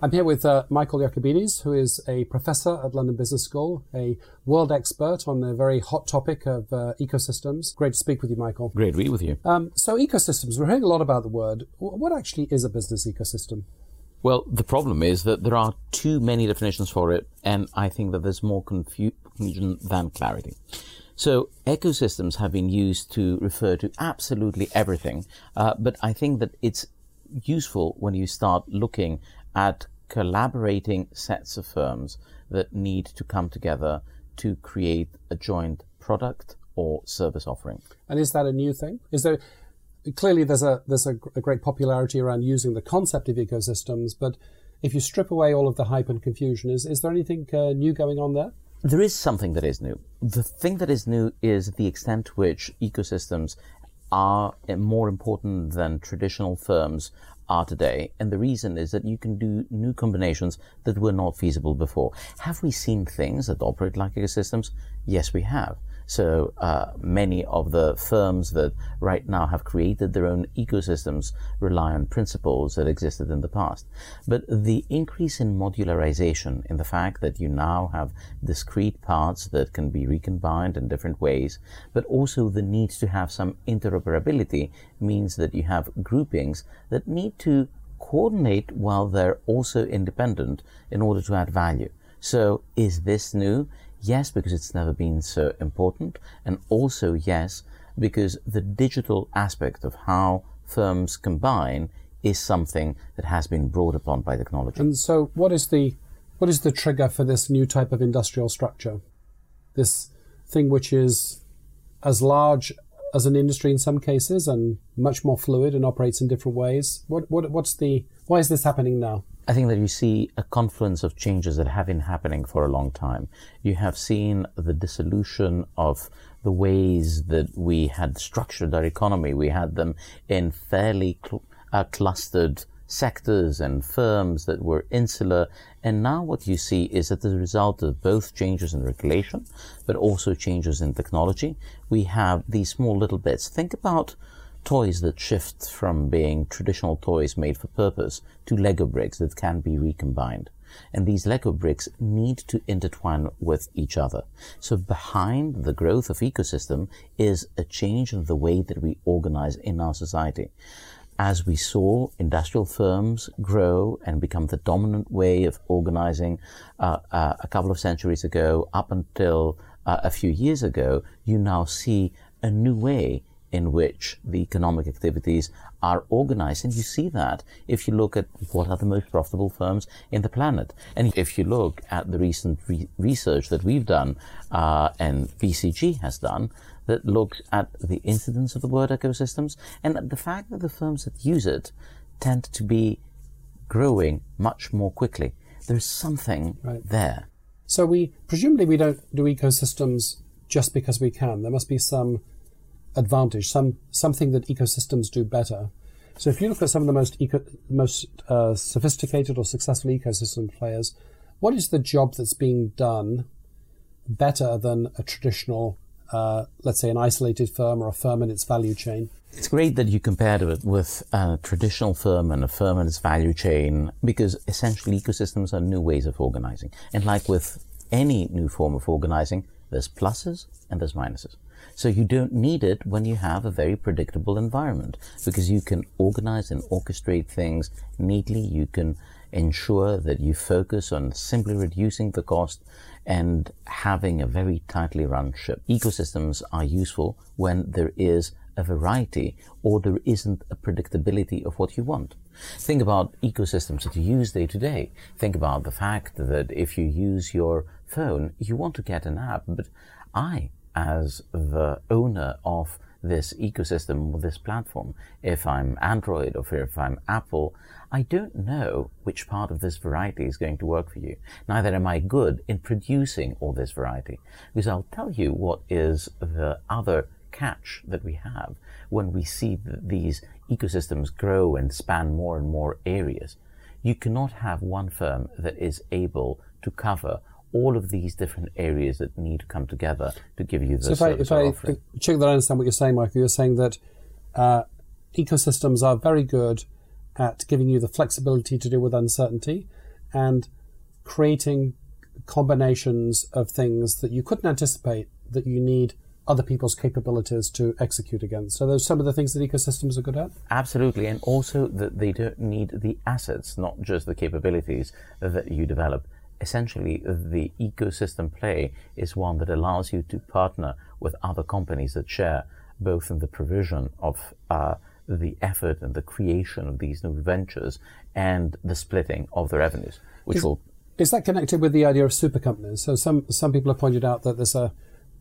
I'm here with uh, Michael Jacobides, who is a professor at London Business School, a world expert on the very hot topic of uh, ecosystems. Great to speak with you, Michael. Great to be with you. Um, so, ecosystems, we're hearing a lot about the word. What actually is a business ecosystem? Well, the problem is that there are too many definitions for it, and I think that there's more confusion than clarity. So ecosystems have been used to refer to absolutely everything, uh, but I think that it's useful when you start looking at collaborating sets of firms that need to come together to create a joint product or service offering. And is that a new thing? Is there clearly there's a there's a, a great popularity around using the concept of ecosystems, but if you strip away all of the hype and confusion, is is there anything uh, new going on there? There is something that is new. The thing that is new is the extent to which ecosystems are more important than traditional firms are today. And the reason is that you can do new combinations that were not feasible before. Have we seen things that operate like ecosystems? Yes, we have. So uh, many of the firms that right now have created their own ecosystems rely on principles that existed in the past. But the increase in modularization, in the fact that you now have discrete parts that can be recombined in different ways, but also the need to have some interoperability means that you have groupings that need to coordinate while they're also independent in order to add value. So is this new? Yes, because it's never been so important. And also, yes, because the digital aspect of how firms combine is something that has been brought upon by technology. And so, what is the what is the trigger for this new type of industrial structure? This thing which is as large as an industry in some cases and much more fluid and operates in different ways. What, what what's the why is this happening now? I think that you see a confluence of changes that have been happening for a long time. You have seen the dissolution of the ways that we had structured our economy. We had them in fairly cl- uh, clustered sectors and firms that were insular. And now what you see is that as a result of both changes in regulation, but also changes in technology, we have these small little bits. Think about toys that shift from being traditional toys made for purpose to Lego bricks that can be recombined. And these Lego bricks need to intertwine with each other. So behind the growth of ecosystem is a change in the way that we organize in our society. As we saw industrial firms grow and become the dominant way of organizing uh, uh, a couple of centuries ago up until uh, a few years ago, you now see a new way in which the economic activities are organized. And you see that if you look at what are the most profitable firms in the planet. And if you look at the recent re- research that we've done, uh, and BCG has done, that looks at the incidence of the word ecosystems and the fact that the firms that use it tend to be growing much more quickly. There's something right. there. So we, presumably we don't do ecosystems just because we can. There must be some advantage, some something that ecosystems do better. So if you look at some of the most eco, most uh, sophisticated or successful ecosystem players, what is the job that's being done better than a traditional, uh, let's say, an isolated firm or a firm in its value chain? It's great that you compared it with a traditional firm and a firm in its value chain because essentially ecosystems are new ways of organizing. And like with any new form of organizing, there's pluses and there's minuses. So you don't need it when you have a very predictable environment because you can organize and orchestrate things neatly. You can ensure that you focus on simply reducing the cost and having a very tightly run ship. Ecosystems are useful when there is a variety or there isn't a predictability of what you want. Think about ecosystems that you use day to day. Think about the fact that if you use your phone, you want to get an app, but I as the owner of this ecosystem or this platform. If I'm Android or if I'm Apple, I don't know which part of this variety is going to work for you. Neither am I good in producing all this variety. Because I'll tell you what is the other catch that we have when we see these ecosystems grow and span more and more areas. You cannot have one firm that is able to cover all of these different areas that need to come together to give you the so if I, if I check that I understand what you're saying, Michael, you're saying that uh, ecosystems are very good at giving you the flexibility to deal with uncertainty, and creating combinations of things that you couldn't anticipate that you need other people's capabilities to execute against. So those are some of the things that ecosystems are good at. Absolutely, and also that they don't need the assets, not just the capabilities that you develop. Essentially, the ecosystem play is one that allows you to partner with other companies that share both in the provision of uh, the effort and the creation of these new ventures and the splitting of the revenues, which is, will. Is that connected with the idea of super companies? So some some people have pointed out that there's a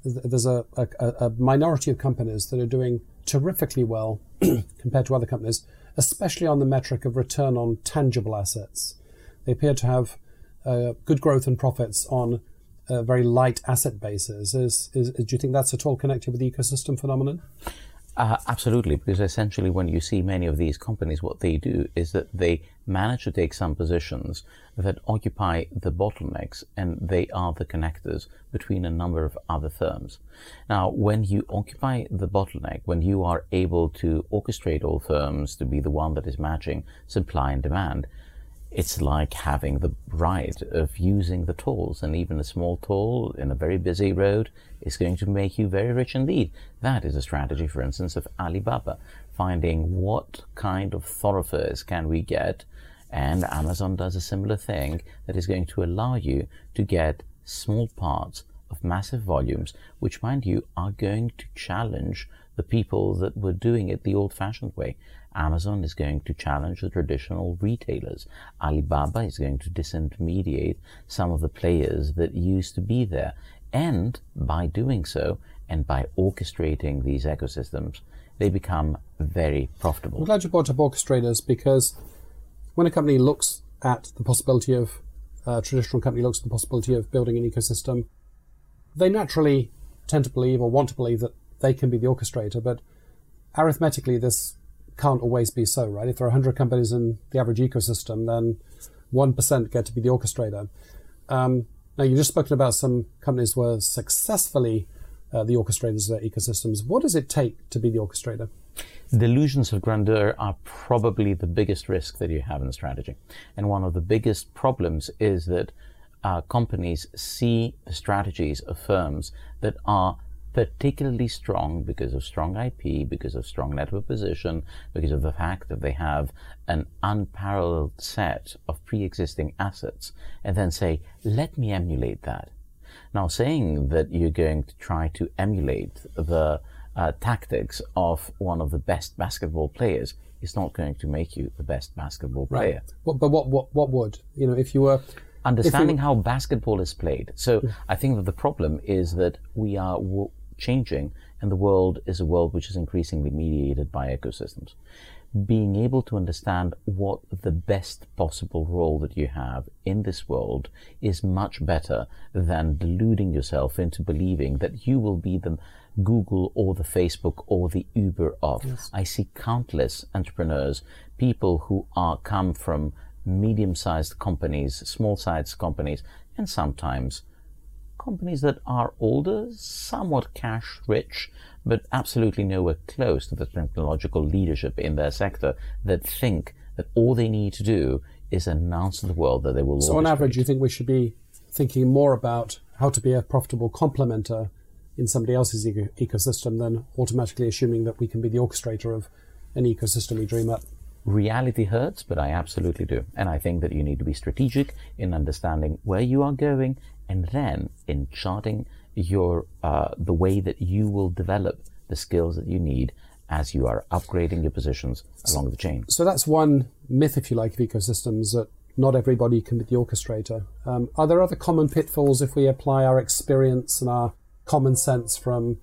there's a, a, a minority of companies that are doing terrifically well compared to other companies, especially on the metric of return on tangible assets. They appear to have uh, good growth and profits on a very light asset bases. Is, is, do you think that's at all connected with the ecosystem phenomenon? Uh, absolutely, because essentially, when you see many of these companies, what they do is that they manage to take some positions that occupy the bottlenecks and they are the connectors between a number of other firms. Now, when you occupy the bottleneck, when you are able to orchestrate all firms to be the one that is matching supply and demand, it's like having the right of using the tolls, and even a small toll in a very busy road is going to make you very rich indeed. That is a strategy, for instance, of Alibaba, finding what kind of thoroughfares can we get, and Amazon does a similar thing that is going to allow you to get small parts of massive volumes, which, mind you, are going to challenge the people that were doing it the old fashioned way. Amazon is going to challenge the traditional retailers. Alibaba is going to disintermediate some of the players that used to be there. And by doing so, and by orchestrating these ecosystems, they become very profitable. I'm glad you brought up orchestrators because when a company looks at the possibility of uh, a traditional company looks at the possibility of building an ecosystem, they naturally tend to believe or want to believe that they can be the orchestrator, but arithmetically, this can't always be so, right? If there are 100 companies in the average ecosystem, then 1% get to be the orchestrator. Um, now, you've just spoken about some companies were successfully uh, the orchestrators of their ecosystems. What does it take to be the orchestrator? Delusions of grandeur are probably the biggest risk that you have in strategy. And one of the biggest problems is that uh, companies see the strategies of firms that are particularly strong because of strong IP, because of strong network position, because of the fact that they have an unparalleled set of pre-existing assets, and then say, let me emulate that. Now, saying that you're going to try to emulate the uh, tactics of one of the best basketball players is not going to make you the best basketball player. Right. But what, what, what would? You know, if you were understanding how basketball is played. So. I think that the problem is that we are w- changing, and the world is a world which is increasingly mediated by ecosystems. Being able to understand what the best possible role that you have in this world is much better than deluding yourself into believing that you will be the Google or the Facebook or the Uber of. Yes. I see countless entrepreneurs, people who are come from medium-sized companies, small-sized companies, and sometimes companies that are older, somewhat cash rich, but absolutely nowhere close to the technological leadership in their sector that think that all they need to do is announce to the world that they will. So, on average, you think we should be thinking more about how to be a profitable complementer in somebody else's eco- ecosystem than automatically assuming that we can be the orchestrator of an ecosystem we dream up? Reality hurts, but I absolutely do. And I think that you need to be strategic in understanding where you are going and then in charting your uh, the way that you will develop the skills that you need as you are upgrading your positions along the chain. So that's one myth, if you like, of ecosystems that not everybody can be the orchestrator. Um, are there other common pitfalls if we apply our experience and our common sense from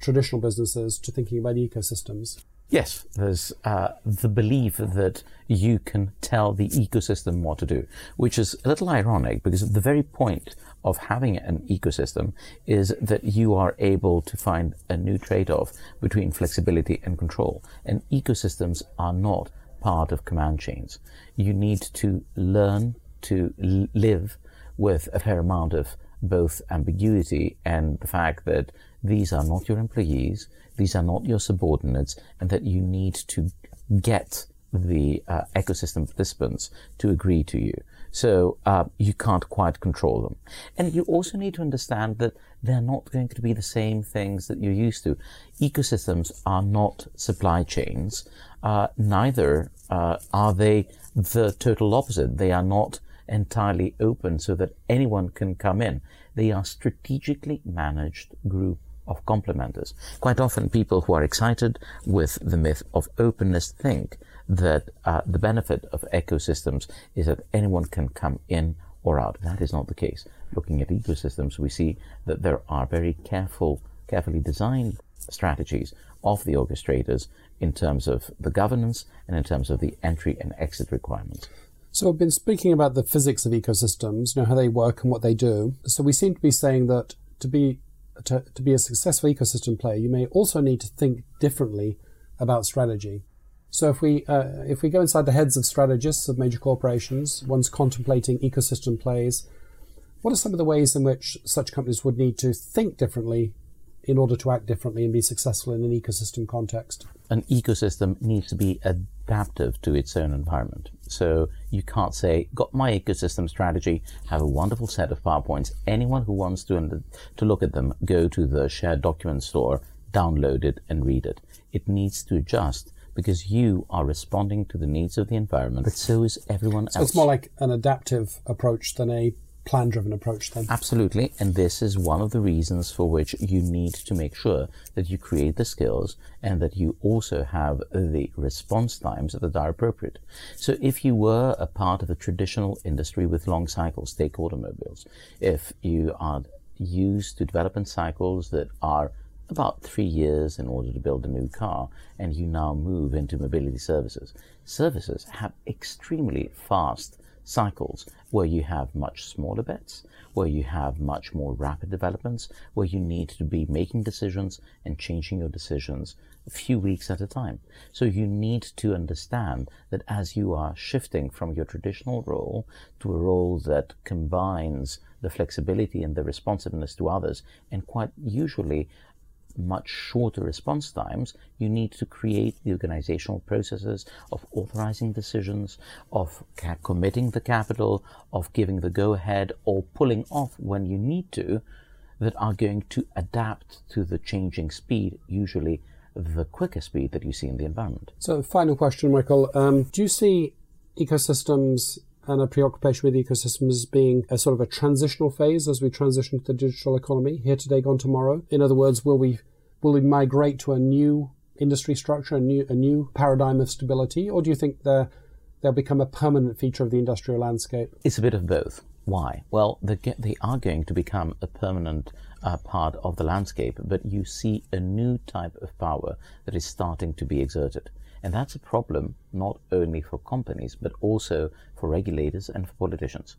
traditional businesses to thinking about ecosystems? Yes, there's uh, the belief that you can tell the ecosystem what to do, which is a little ironic because the very point of having an ecosystem is that you are able to find a new trade-off between flexibility and control. And ecosystems are not part of command chains. You need to learn to live with a fair amount of both ambiguity and the fact that these are not your employees, these are not your subordinates, and that you need to get the uh, ecosystem participants to agree to you. So uh, you can't quite control them. And you also need to understand that they're not going to be the same things that you're used to. Ecosystems are not supply chains. Uh, neither uh, are they the total opposite. They are not entirely open so that anyone can come in. They are strategically managed group of complementers. Quite often people who are excited with the myth of openness think that uh, the benefit of ecosystems is that anyone can come in or out. That is not the case. Looking at ecosystems, we see that there are very careful, carefully designed strategies of the orchestrators in terms of the governance and in terms of the entry and exit requirements. So I've been speaking about the physics of ecosystems, you know, how they work and what they do. So we seem to be saying that to be to, to be a successful ecosystem player, you may also need to think differently about strategy. So if we uh, if we go inside the heads of strategists of major corporations, ones contemplating ecosystem plays, what are some of the ways in which such companies would need to think differently in order to act differently and be successful in an ecosystem context? An ecosystem needs to be adaptive to its own environment. So you can't say, got my ecosystem strategy, have a wonderful set of PowerPoints. Anyone who wants to, to look at them, go to the shared document store, download it and read it. It needs to adjust because you are responding to the needs of the environment, but so is everyone so else. it's more like an adaptive approach than a plan driven approach then. Absolutely. And this is one of the reasons for which you need to make sure that you create the skills and that you also have the response times that are appropriate. So if you were a part of a traditional industry with long cycles, take automobiles, if you are used to development cycles that are about three years in order to build a new car, and you now move into mobility services. Services have extremely fast cycles where you have much smaller bets, where you have much more rapid developments, where you need to be making decisions and changing your decisions a few weeks at a time. So you need to understand that as you are shifting from your traditional role to a role that combines the flexibility and the responsiveness to others and quite usually much shorter response times, you need to create the organizational processes of authorizing decisions, of ca- committing the capital, of giving the go ahead, or pulling off when you need to, that are going to adapt to the changing speed, usually the quicker speed that you see in the environment. So, final question, Michael. Um, do you see ecosystems and a preoccupation with ecosystems being a sort of a transitional phase as we transition to the digital economy here today, gone tomorrow? In other words, will we will we migrate to a new industry structure, a new a new paradigm of stability, or do you think they'll become a permanent feature of the industrial landscape? It's a bit of both. Why? Well, they, they are going to become a permanent uh, part of the landscape, but you see a new type of power that is starting to be exerted. And that's a problem not only for companies, but also for regulators and for politicians.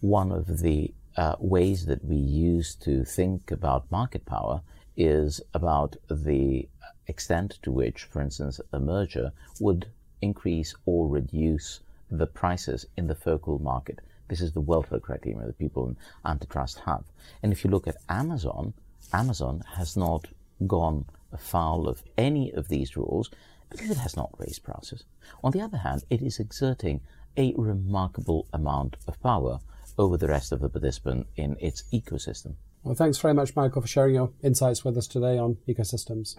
One of the uh, ways that we use to think about market power is about the extent to which, for instance, a merger would increase or reduce the prices in the focal market. This is the welfare criteria that people in antitrust have. And if you look at Amazon, Amazon has not gone afoul of any of these rules because it has not raised prices. On the other hand, it is exerting a remarkable amount of power over the rest of the participant in its ecosystem. Well, thanks very much, Michael, for sharing your insights with us today on ecosystems.